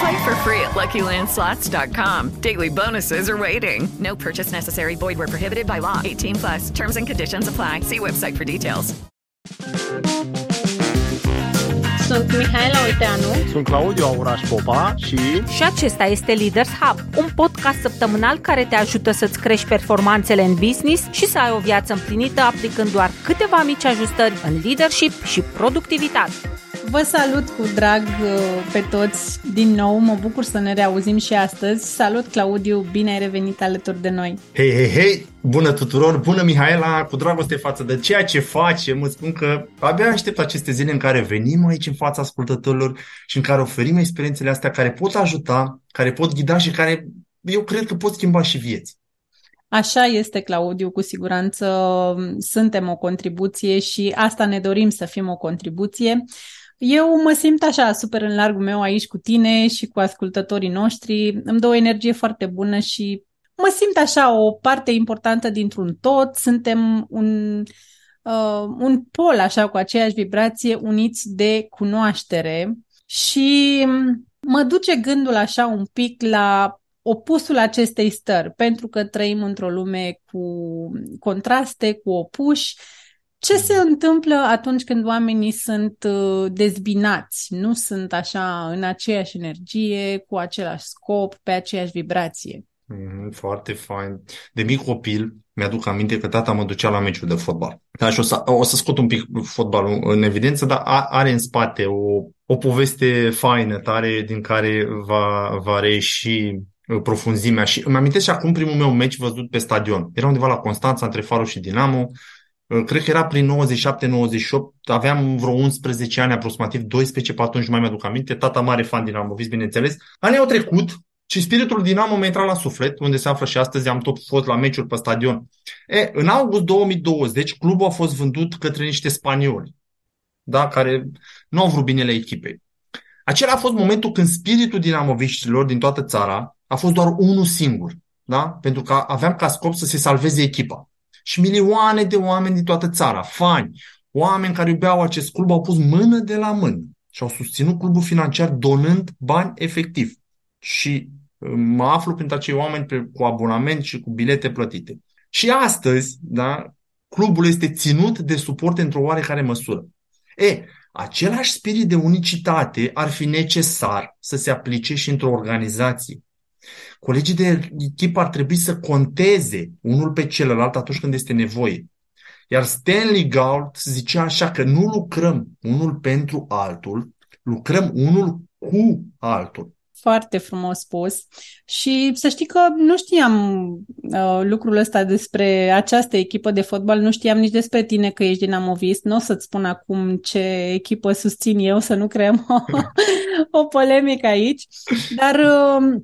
Play for free at LuckyLandSlots.com. Daily bonuses are waiting. No purchase necessary. Void where prohibited by law. 18 plus. Terms and conditions apply. See website for details. Sunt Mihaela Olteanu Sunt Claudiu Auraș Popa și... și acesta este Leaders Hub, un podcast săptămânal care te ajută să-ți crești performanțele în business și să ai o viață împlinită aplicând doar câteva mici ajustări în leadership și productivitate. Vă salut cu drag uh, pe toți din nou, mă bucur să ne reauzim și astăzi. Salut Claudiu, bine ai revenit alături de noi. Hei, hei, hei! Bună tuturor! Bună Mihaela! Cu dragoste față de ceea ce facem, îți spun că abia aștept aceste zile în care venim aici în fața ascultătorilor și în care oferim experiențele astea care pot ajuta, care pot ghida și care eu cred că pot schimba și vieți. Așa este, Claudiu, cu siguranță suntem o contribuție și asta ne dorim să fim o contribuție. Eu mă simt așa super în largul meu aici cu tine și cu ascultătorii noștri. Îmi dă o energie foarte bună și mă simt așa o parte importantă dintr-un tot. Suntem un, uh, un pol așa cu aceeași vibrație uniți de cunoaștere și mă duce gândul așa un pic la opusul acestei stări, pentru că trăim într-o lume cu contraste, cu opuși ce se întâmplă atunci când oamenii sunt uh, dezbinați, nu sunt așa în aceeași energie, cu același scop, pe aceeași vibrație? Mm, foarte fain. De mic copil, mi-aduc aminte că tata mă ducea la meciul de fotbal. Da, și o să, o să scot un pic fotbalul în evidență, dar are în spate o, o poveste faină, tare, din care va, va reieși uh, profunzimea. Și îmi amintesc și acum primul meu meci văzut pe stadion. Era undeva la Constanța, între Faru și Dinamo. Cred că era prin 97-98, aveam vreo 11 ani, aproximativ 12 pe atunci, nu mai mi-aduc aminte, tata mare fan Dinamovist, bineînțeles. Anii au trecut și spiritul Dinamo mi-a intrat la suflet, unde se află și astăzi, am tot fost la meciuri pe stadion. E, în august 2020, clubul a fost vândut către niște spanioli, da, care nu au vrut binele echipei. Acela a fost momentul când spiritul dinamoviștilor din toată țara a fost doar unul singur, da? pentru că aveam ca scop să se salveze echipa și milioane de oameni din toată țara, fani, oameni care iubeau acest club, au pus mână de la mână și au susținut clubul financiar donând bani efectiv. Și uh, mă aflu printre acei oameni pe, cu abonament și cu bilete plătite. Și astăzi, da, clubul este ținut de suport într-o oarecare măsură. E, același spirit de unicitate ar fi necesar să se aplice și într-o organizație. Colegii de echipă ar trebui să conteze unul pe celălalt atunci când este nevoie. Iar Stanley Gault zicea așa că nu lucrăm unul pentru altul, lucrăm unul cu altul. Foarte frumos spus. Și să știi că nu știam uh, lucrul ăsta despre această echipă de fotbal, nu știam nici despre tine că ești dinamovist. Nu o să-ți spun acum ce echipă susțin eu, să nu creăm o, o polemică aici. Dar uh,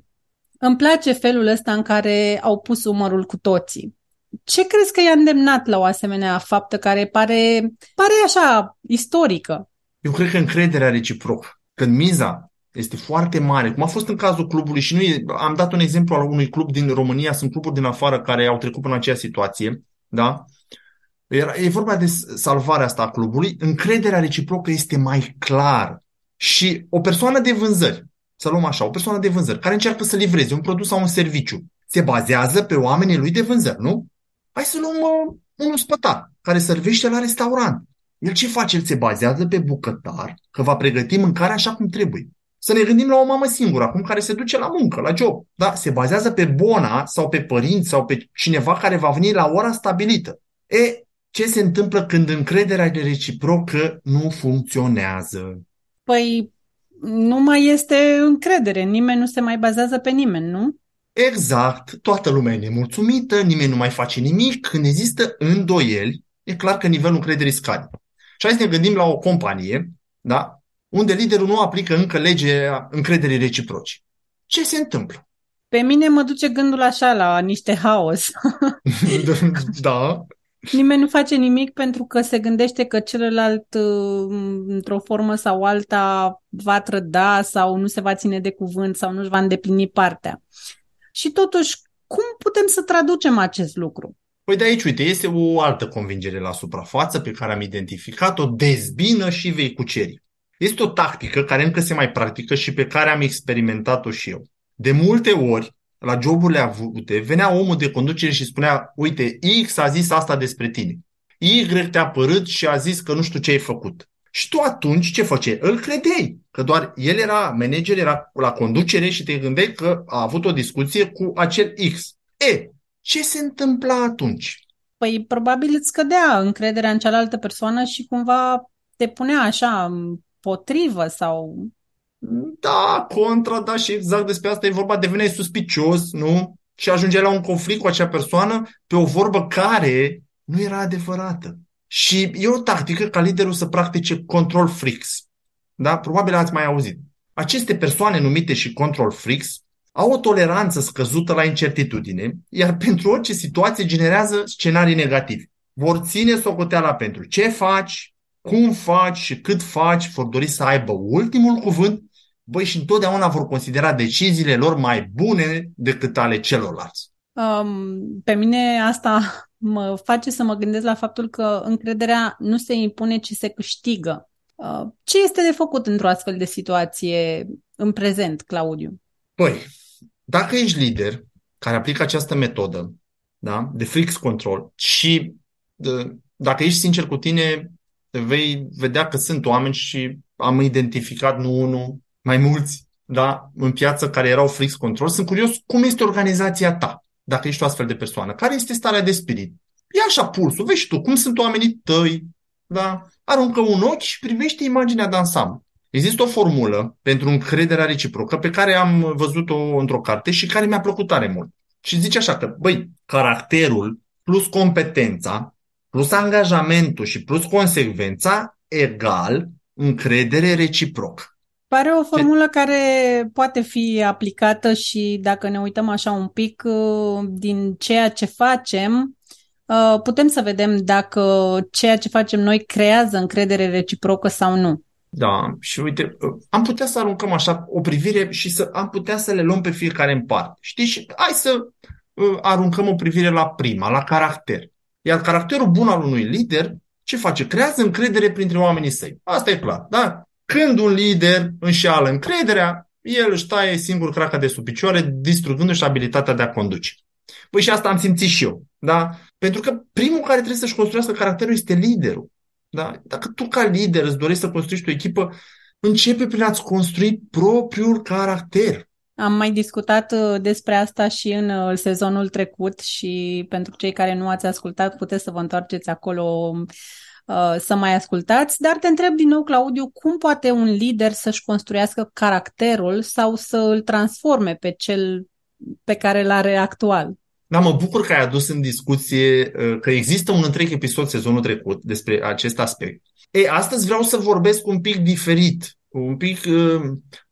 îmi place felul ăsta în care au pus umărul cu toții. Ce crezi că i-a îndemnat la o asemenea faptă care pare, pare așa istorică? Eu cred că încrederea reciprocă. Când miza este foarte mare, cum a fost în cazul clubului și nu am dat un exemplu al unui club din România, sunt cluburi din afară care au trecut în aceea situație, da? E vorba de salvarea asta a clubului, încrederea reciprocă este mai clară. Și o persoană de vânzări să luăm așa, o persoană de vânzări care încearcă să livreze un produs sau un serviciu, se bazează pe oamenii lui de vânzări, nu? Hai să luăm uh, unul spătar care servește la restaurant. El ce face? El se bazează pe bucătar, că va pregăti mâncarea așa cum trebuie. Să ne gândim la o mamă singură, acum care se duce la muncă, la job. Da? Se bazează pe bona sau pe părinți sau pe cineva care va veni la ora stabilită. E, ce se întâmplă când încrederea reciprocă nu funcționează? Păi nu mai este încredere, nimeni nu se mai bazează pe nimeni, nu? Exact, toată lumea e nemulțumită, nimeni nu mai face nimic, când există îndoieli, e clar că nivelul încrederii scade. Și hai să ne gândim la o companie, da? unde liderul nu aplică încă legea încrederii reciproce. Ce se întâmplă? Pe mine mă duce gândul așa la niște haos. da. Nimeni nu face nimic pentru că se gândește că celălalt, uh, într-o formă sau alta, va trăda sau nu se va ține de cuvânt sau nu-și va îndeplini partea. Și totuși, cum putem să traducem acest lucru? Păi de aici, uite, este o altă convingere la suprafață pe care am identificat-o, dezbină și vei cuceri. Este o tactică care încă se mai practică și pe care am experimentat-o și eu. De multe ori, la joburile avute, venea omul de conducere și spunea, uite, X a zis asta despre tine. Y te-a părât și a zis că nu știu ce ai făcut. Și tu atunci ce făceai? Îl credeai, că doar el era manager, era la conducere și te gândeai că a avut o discuție cu acel X. E, ce se întâmpla atunci? Păi probabil îți scădea încrederea în cealaltă persoană și cumva te punea așa potrivă sau... Da, contra, da, și exact despre asta e vorba, deveneai suspicios, nu? Și ajungeai la un conflict cu acea persoană pe o vorbă care nu era adevărată. Și e o tactică ca liderul să practice control freaks. Da? Probabil ați mai auzit. Aceste persoane numite și control freaks au o toleranță scăzută la incertitudine, iar pentru orice situație generează scenarii negative. Vor ține socoteala pentru ce faci, cum faci și cât faci, vor dori să aibă ultimul cuvânt, băi, și întotdeauna vor considera deciziile lor mai bune decât ale celorlalți. Um, pe mine asta mă face să mă gândesc la faptul că încrederea nu se impune, ci se câștigă. Uh, ce este de făcut într-o astfel de situație în prezent, Claudiu? Păi, dacă ești lider care aplică această metodă da, de fix control și de, dacă ești sincer cu tine, vei vedea că sunt oameni și am identificat nu unul, mai mulți da, în piață care erau fix control. Sunt curios cum este organizația ta, dacă ești o astfel de persoană. Care este starea de spirit? Ia așa pulsul, vezi tu cum sunt oamenii tăi, da? aruncă un ochi și privește imaginea de ansamblu. Există o formulă pentru încrederea reciprocă pe care am văzut-o într-o carte și care mi-a plăcut tare mult. Și zice așa că, băi, caracterul plus competența plus angajamentul și plus consecvența egal încredere reciproc. Pare o formulă care poate fi aplicată și dacă ne uităm așa un pic uh, din ceea ce facem, uh, putem să vedem dacă ceea ce facem noi creează încredere reciprocă sau nu. Da, și uite, am putea să aruncăm așa o privire și să am putea să le luăm pe fiecare în parte. Știi? Și hai să uh, aruncăm o privire la prima, la caracter. Iar caracterul bun al unui lider, ce face? Creează încredere printre oamenii săi. Asta e clar, da? Când un lider înșeală încrederea, el își taie singur craca de sub picioare, distrugându-și abilitatea de a conduce. Păi și asta am simțit și eu, da? Pentru că primul care trebuie să-și construiască caracterul este liderul. Da? Dacă tu ca lider îți dorești să construiești o echipă, începe prin a-ți construi propriul caracter. Am mai discutat uh, despre asta și în uh, sezonul trecut și pentru cei care nu ați ascultat puteți să vă întoarceți acolo uh, să mai ascultați, dar te întreb din nou, Claudiu, cum poate un lider să-și construiască caracterul sau să îl transforme pe cel pe care îl are actual? Da, mă bucur că ai adus în discuție uh, că există un întreg episod sezonul trecut despre acest aspect. Ei, astăzi vreau să vorbesc un pic diferit, un pic uh,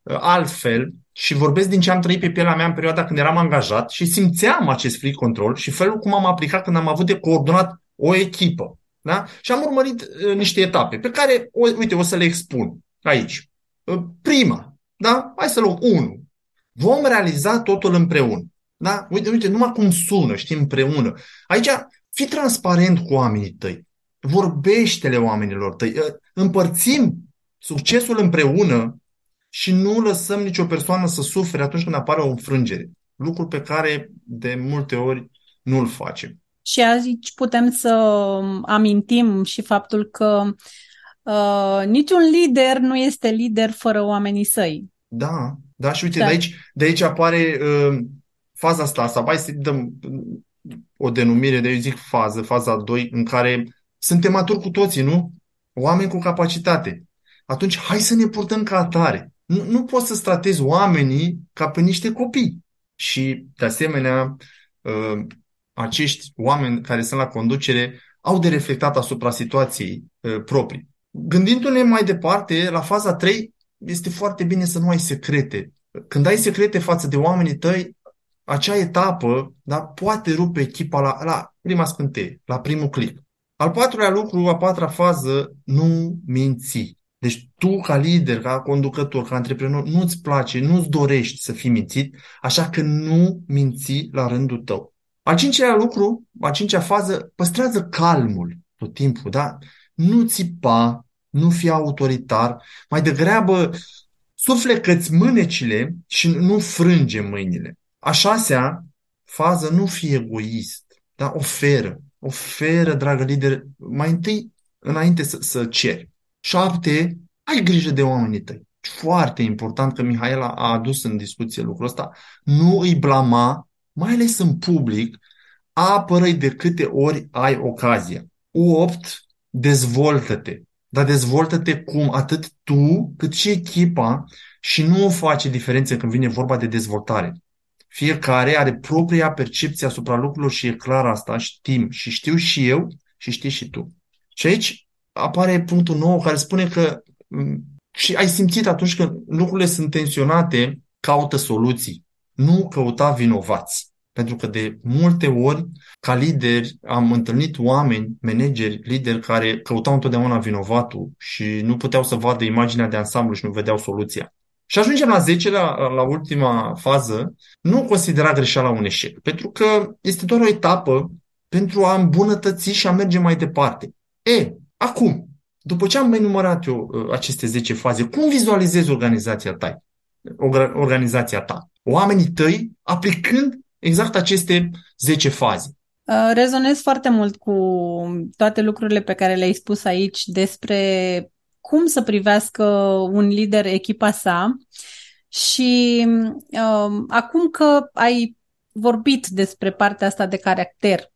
altfel și vorbesc din ce am trăit pe pielea mea în perioada când eram angajat și simțeam acest free control și felul cum am aplicat când am avut de coordonat o echipă. Da? Și am urmărit uh, niște etape pe care, o, uite, o să le expun aici. Uh, prima, da? hai să luăm 1. Vom realiza totul împreună. Da? Uite, uite, numai cum sună, știi, împreună. Aici, fii transparent cu oamenii tăi. Vorbește-le oamenilor tăi. Uh, împărțim succesul împreună și nu lăsăm nicio persoană să sufere atunci când apare o înfrângere. Lucru pe care de multe ori nu îl facem. Și aici putem să amintim și faptul că uh, niciun lider nu este lider fără oamenii săi. Da, da, și uite, da. De, aici, de aici apare uh, faza asta, sau hai să dăm o denumire, de eu zic fază, faza 2, în care suntem maturi cu toții, nu? Oameni cu capacitate. Atunci, hai să ne purtăm ca atare. Nu, nu poți să tratezi oamenii ca pe niște copii. Și, de asemenea, uh, acești oameni care sunt la conducere au de reflectat asupra situației uh, proprii. Gândindu-ne mai departe, la faza 3, este foarte bine să nu ai secrete. Când ai secrete față de oamenii tăi, acea etapă da, poate rupe echipa la, la prima scânteie, la primul click. Al patrulea lucru, a patra fază, nu minți. Deci tu, ca lider, ca conducător, ca antreprenor, nu-ți place, nu-ți dorești să fii mințit, așa că nu minți la rândul tău. Al cincilea lucru, a cincea fază, păstrează calmul tot timpul, da? Nu țipa, nu fi autoritar, mai degrabă suflecă-ți mânecile și nu frânge mâinile. A șasea fază, nu fi egoist, da? Oferă, oferă, dragă lider, mai întâi, înainte să, să ceri. Șapte, ai grijă de oamenii tăi. Foarte important că Mihaela a adus în discuție lucrul ăsta. Nu îi blama, mai ales în public, apără de câte ori ai ocazia. 8. Dezvoltă-te. Dar dezvoltă-te cum atât tu cât și echipa și nu face diferențe când vine vorba de dezvoltare. Fiecare are propria percepție asupra lucrurilor și e clar asta, știm și știu și eu și știi și tu. Și aici apare punctul nou care spune că și ai simțit atunci când lucrurile sunt tensionate, caută soluții, nu căuta vinovați. Pentru că de multe ori, ca lideri, am întâlnit oameni, manageri, lideri care căutau întotdeauna vinovatul și nu puteau să vadă imaginea de ansamblu și nu vedeau soluția. Și ajungem la 10, la, la ultima fază, nu considera greșeala un eșec, pentru că este doar o etapă pentru a îmbunătăți și a merge mai departe. E, acum, după ce am enumerat eu uh, aceste 10 faze, cum vizualizezi organizația ta? Organizația ta? Oamenii tăi aplicând exact aceste 10 faze. Uh, rezonez foarte mult cu toate lucrurile pe care le-ai spus aici despre cum să privească un lider echipa sa și uh, acum că ai vorbit despre partea asta de caracter,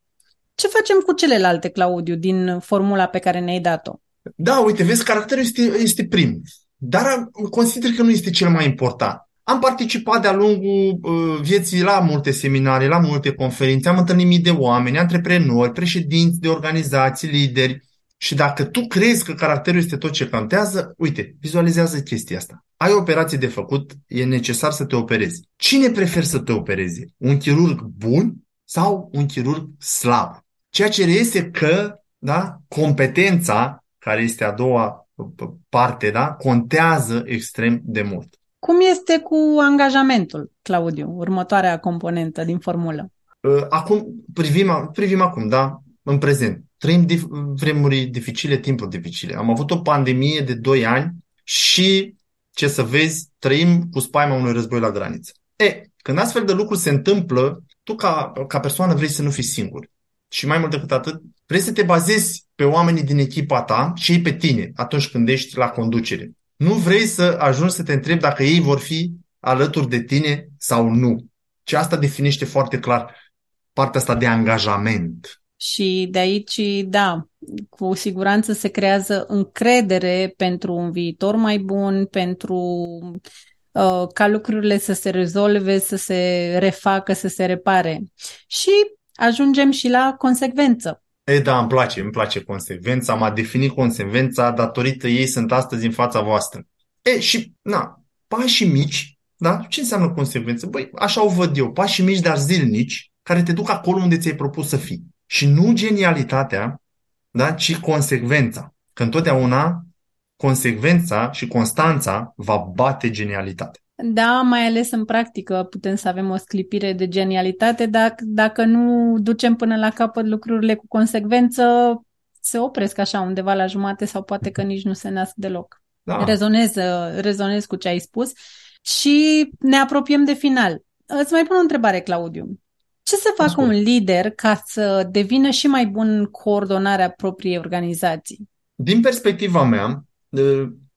ce facem cu celelalte, Claudiu, din formula pe care ne-ai dat-o? Da, uite, vezi, caracterul este, este prim, dar consider că nu este cel mai important. Am participat de-a lungul uh, vieții la multe seminarii, la multe conferințe, am întâlnit mii de oameni, antreprenori, președinți de organizații, lideri. Și dacă tu crezi că caracterul este tot ce contează, uite, vizualizează chestia asta. Ai o operație de făcut, e necesar să te operezi. Cine preferi să te opereze? Un chirurg bun sau un chirurg slab? Ceea ce reiese că da, competența, care este a doua parte, da, contează extrem de mult. Cum este cu angajamentul, Claudiu, următoarea componentă din formulă? Uh, acum, privim, privim acum, da, în prezent. Trăim dif- vremuri dificile, timpuri dificile. Am avut o pandemie de 2 ani și, ce să vezi, trăim cu spaima unui război la graniță. E, când astfel de lucruri se întâmplă, tu ca, ca persoană vrei să nu fii singur. Și mai mult decât atât, vrei să te bazezi pe oamenii din echipa ta și ei pe tine atunci când ești la conducere. Nu vrei să ajungi să te întrebi dacă ei vor fi alături de tine sau nu. Și asta definește foarte clar partea asta de angajament. Și de aici, da, cu siguranță se creează încredere pentru un viitor mai bun, pentru uh, ca lucrurile să se rezolve, să se refacă, să se repare. Și ajungem și la consecvență. E, da, îmi place, îmi place consecvența, m-a definit consecvența, datorită ei sunt astăzi în fața voastră. E, și, na, pașii mici, da? Ce înseamnă consecvență? Băi, așa o văd eu, pașii mici, dar zilnici, care te duc acolo unde ți-ai propus să fii. Și nu genialitatea, da, ci consecvența. Că întotdeauna consecvența și constanța va bate genialitatea. Da, mai ales în practică putem să avem o sclipire de genialitate, dar dacă nu ducem până la capăt lucrurile cu consecvență, se opresc așa undeva la jumate sau poate că nici nu se nasc deloc. Da. Rezonez, rezonez cu ce ai spus și ne apropiem de final. Îți mai pun o întrebare, Claudiu. Ce să facă un lider ca să devină și mai bun coordonarea propriei organizații? Din perspectiva mea,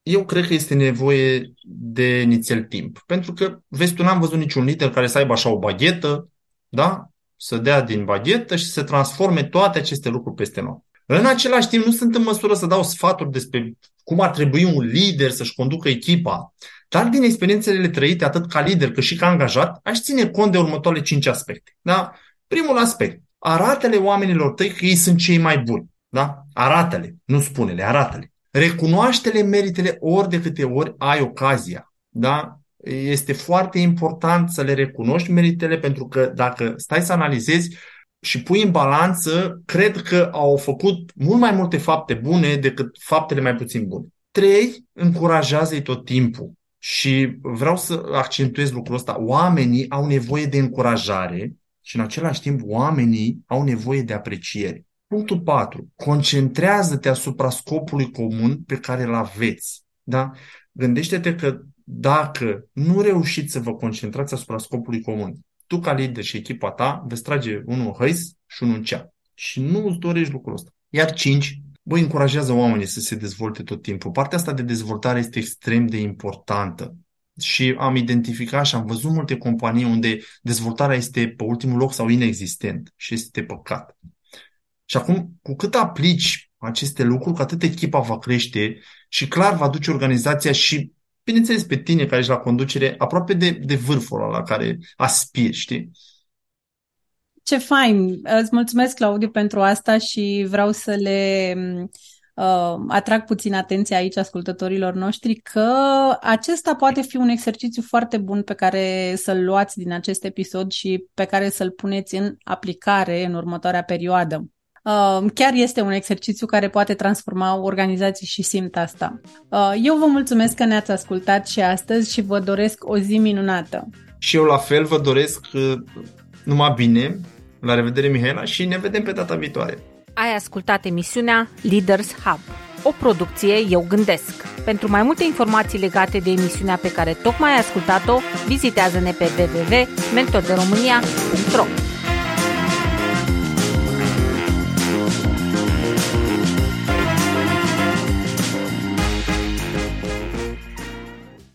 eu cred că este nevoie de nițel timp. Pentru că, vezi, tu n-am văzut niciun lider care să aibă așa o baghetă, da? Să dea din baghetă și să transforme toate aceste lucruri peste noi. În același timp, nu sunt în măsură să dau sfaturi despre cum ar trebui un lider să-și conducă echipa, dar din experiențele trăite, atât ca lider cât și ca angajat, aș ține cont de următoarele cinci aspecte. Da? Primul aspect, arată-le oamenilor tăi că ei sunt cei mai buni. Da? Arată-le, nu spune-le, arată-le. Recunoaște-le meritele ori de câte ori ai ocazia. Da? Este foarte important să le recunoști meritele pentru că dacă stai să analizezi și pui în balanță, cred că au făcut mult mai multe fapte bune decât faptele mai puțin bune. Trei, încurajează-i tot timpul. Și vreau să accentuez lucrul ăsta. Oamenii au nevoie de încurajare și în același timp oamenii au nevoie de apreciere. Punctul 4. Concentrează-te asupra scopului comun pe care îl aveți. Da? Gândește-te că dacă nu reușiți să vă concentrați asupra scopului comun, tu ca lider și echipa ta veți trage unul hăis și unul în cea. Și nu îți dorești lucrul ăsta. Iar 5. Băi, încurajează oamenii să se dezvolte tot timpul. Partea asta de dezvoltare este extrem de importantă. Și am identificat și am văzut multe companii unde dezvoltarea este pe ultimul loc sau inexistent și este păcat. Și acum, cu cât aplici aceste lucruri, cu atât echipa va crește și clar va duce organizația și, bineînțeles, pe tine care ești la conducere, aproape de, de vârful la care aspiri, știi? Ce fain! Îți mulțumesc, Claudiu, pentru asta și vreau să le uh, atrag puțin atenția aici ascultătorilor noștri că acesta poate fi un exercițiu foarte bun pe care să-l luați din acest episod și pe care să-l puneți în aplicare în următoarea perioadă. Uh, chiar este un exercițiu care poate transforma organizații și simt asta. Uh, eu vă mulțumesc că ne-ați ascultat și astăzi și vă doresc o zi minunată. Și eu la fel vă doresc uh, numai bine. La revedere, Mihaela, și ne vedem pe data viitoare. Ai ascultat emisiunea Leaders Hub, o producție Eu Gândesc. Pentru mai multe informații legate de emisiunea pe care tocmai ai ascultat-o, vizitează-ne pe www.mentorderomânia.ro